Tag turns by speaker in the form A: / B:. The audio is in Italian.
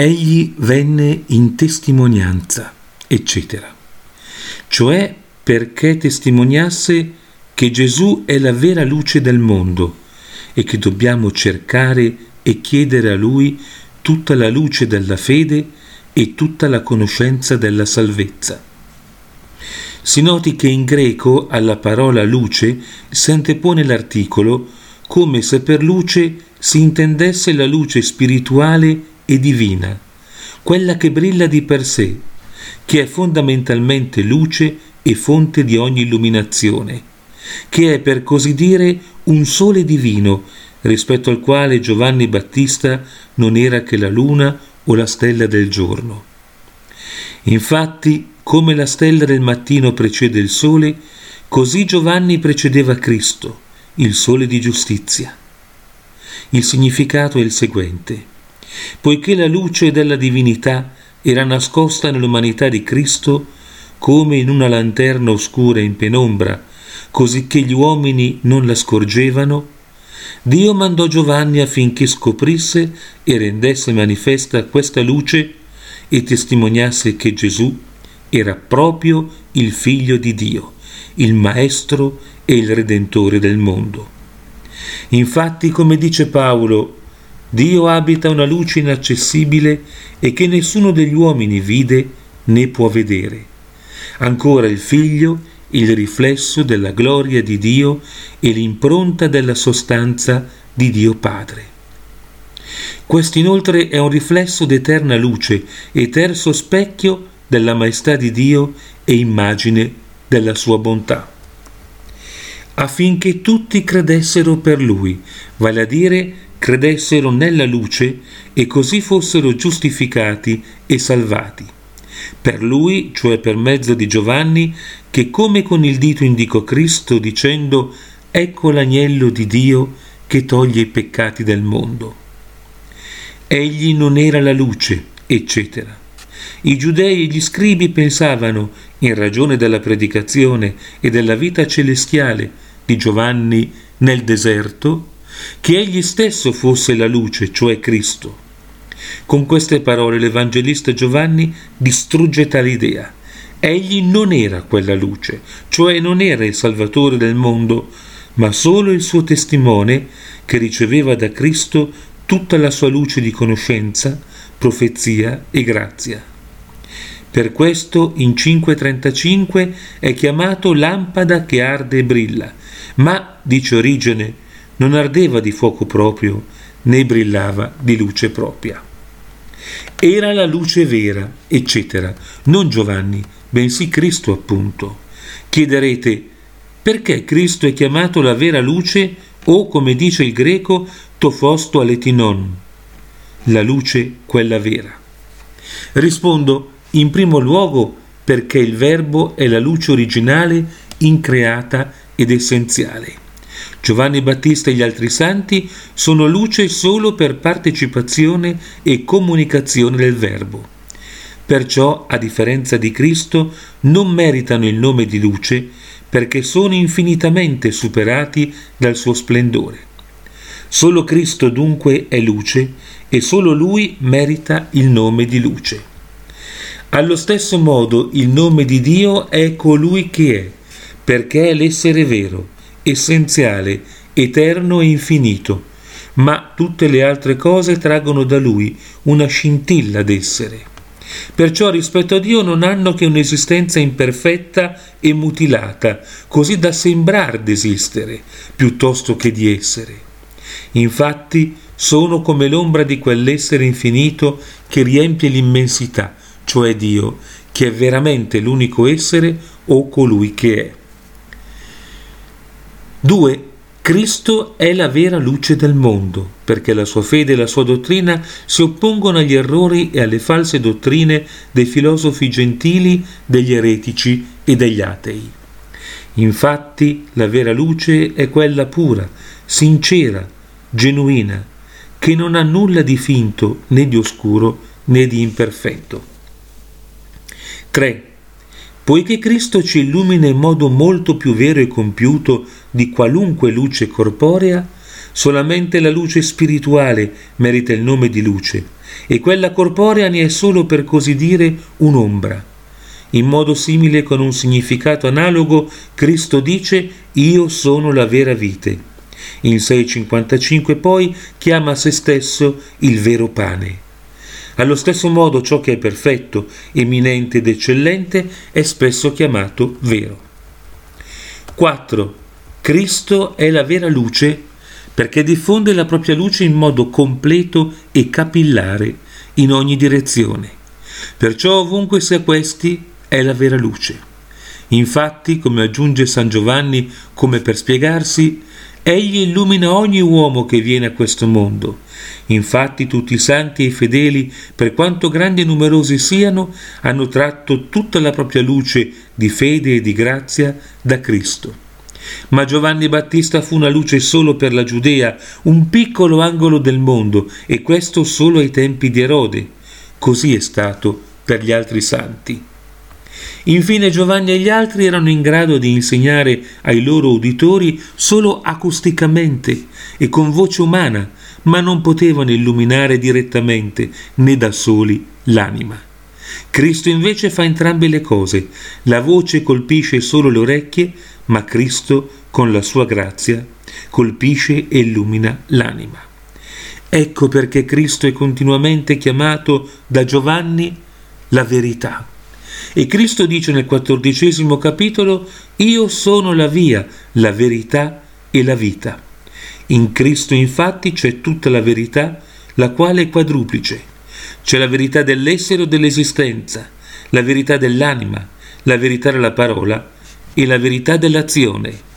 A: Egli venne in testimonianza, eccetera. Cioè perché testimoniasse che Gesù è la vera luce del mondo e che dobbiamo cercare e chiedere a Lui tutta la luce della fede e tutta la conoscenza della salvezza. Si noti che in greco alla parola luce si antepone l'articolo come se per luce si intendesse la luce spirituale e divina, quella che brilla di per sé, che è fondamentalmente luce e fonte di ogni illuminazione, che è per così dire un sole divino rispetto al quale Giovanni Battista non era che la luna o la stella del giorno. Infatti, come la stella del mattino precede il sole, così Giovanni precedeva Cristo, il sole di giustizia. Il significato è il seguente. Poiché la luce della divinità era nascosta nell'umanità di Cristo come in una lanterna oscura in penombra, così che gli uomini non la scorgevano, Dio mandò Giovanni affinché scoprisse e rendesse manifesta questa luce e testimoniasse che Gesù era proprio il figlio di Dio, il Maestro e il Redentore del mondo. Infatti, come dice Paolo, Dio abita una luce inaccessibile e che nessuno degli uomini vide né può vedere. Ancora il Figlio, il riflesso della gloria di Dio e l'impronta della sostanza di Dio Padre. Questo inoltre è un riflesso d'eterna luce e terzo specchio della maestà di Dio e immagine della sua bontà. Affinché tutti credessero per Lui, vale a dire credessero nella luce e così fossero giustificati e salvati. Per Lui, cioè per mezzo di Giovanni, che come con il dito indicò Cristo dicendo Ecco l'agnello di Dio che toglie i peccati del mondo. Egli non era la luce, eccetera. I giudei e gli scribi pensavano, in ragione della predicazione e della vita celestiale di Giovanni nel deserto, che egli stesso fosse la luce, cioè Cristo. Con queste parole l'Evangelista Giovanni distrugge tale idea. Egli non era quella luce, cioè non era il Salvatore del mondo, ma solo il suo testimone che riceveva da Cristo tutta la sua luce di conoscenza, profezia e grazia. Per questo in 535 è chiamato lampada che arde e brilla, ma, dice Origene, non ardeva di fuoco proprio, né brillava di luce propria. Era la luce vera, eccetera, non Giovanni, bensì Cristo appunto. Chiederete, perché Cristo è chiamato la vera luce o, come dice il greco, tofosto aletinon, la luce quella vera. Rispondo in primo luogo perché il verbo è la luce originale, increata ed essenziale. Giovanni Battista e gli altri santi sono luce solo per partecipazione e comunicazione del verbo. Perciò, a differenza di Cristo, non meritano il nome di luce perché sono infinitamente superati dal suo splendore. Solo Cristo dunque è luce e solo Lui merita il nome di luce. Allo stesso modo il nome di Dio è colui che è, perché è l'essere vero, essenziale, eterno e infinito, ma tutte le altre cose traggono da Lui una scintilla d'essere. Perciò rispetto a Dio non hanno che un'esistenza imperfetta e mutilata, così da sembrar desistere, piuttosto che di essere. Infatti sono come l'ombra di quell'essere infinito che riempie l'immensità, cioè Dio, che è veramente l'unico essere o colui che è. 2. Cristo è la vera luce del mondo, perché la sua fede e la sua dottrina si oppongono agli errori e alle false dottrine dei filosofi gentili, degli eretici e degli atei. Infatti la vera luce è quella pura, sincera, genuina, che non ha nulla di finto né di oscuro né di imperfetto. 3. Poiché Cristo ci illumina in modo molto più vero e compiuto di qualunque luce corporea, Solamente la luce spirituale merita il nome di luce e quella corporea ne è solo per così dire un'ombra. In modo simile, con un significato analogo, Cristo dice Io sono la vera vite. In 655 poi chiama se stesso il vero pane. Allo stesso modo ciò che è perfetto, eminente ed eccellente è spesso chiamato vero. 4. Cristo è la vera luce perché diffonde la propria luce in modo completo e capillare in ogni direzione. Perciò ovunque sia questi è la vera luce. Infatti, come aggiunge San Giovanni, come per spiegarsi, egli illumina ogni uomo che viene a questo mondo. Infatti tutti i santi e i fedeli, per quanto grandi e numerosi siano, hanno tratto tutta la propria luce di fede e di grazia da Cristo. Ma Giovanni Battista fu una luce solo per la Giudea, un piccolo angolo del mondo, e questo solo ai tempi di Erode. Così è stato per gli altri santi. Infine Giovanni e gli altri erano in grado di insegnare ai loro uditori solo acusticamente e con voce umana, ma non potevano illuminare direttamente né da soli l'anima. Cristo invece fa entrambe le cose. La voce colpisce solo le orecchie, ma Cristo, con la sua grazia, colpisce e illumina l'anima. Ecco perché Cristo è continuamente chiamato da Giovanni la verità. E Cristo dice nel quattordicesimo capitolo, Io sono la via, la verità e la vita. In Cristo infatti c'è tutta la verità, la quale è quadruplice. C'è la verità dell'essere o dell'esistenza, la verità dell'anima, la verità della parola e la verità dell'azione.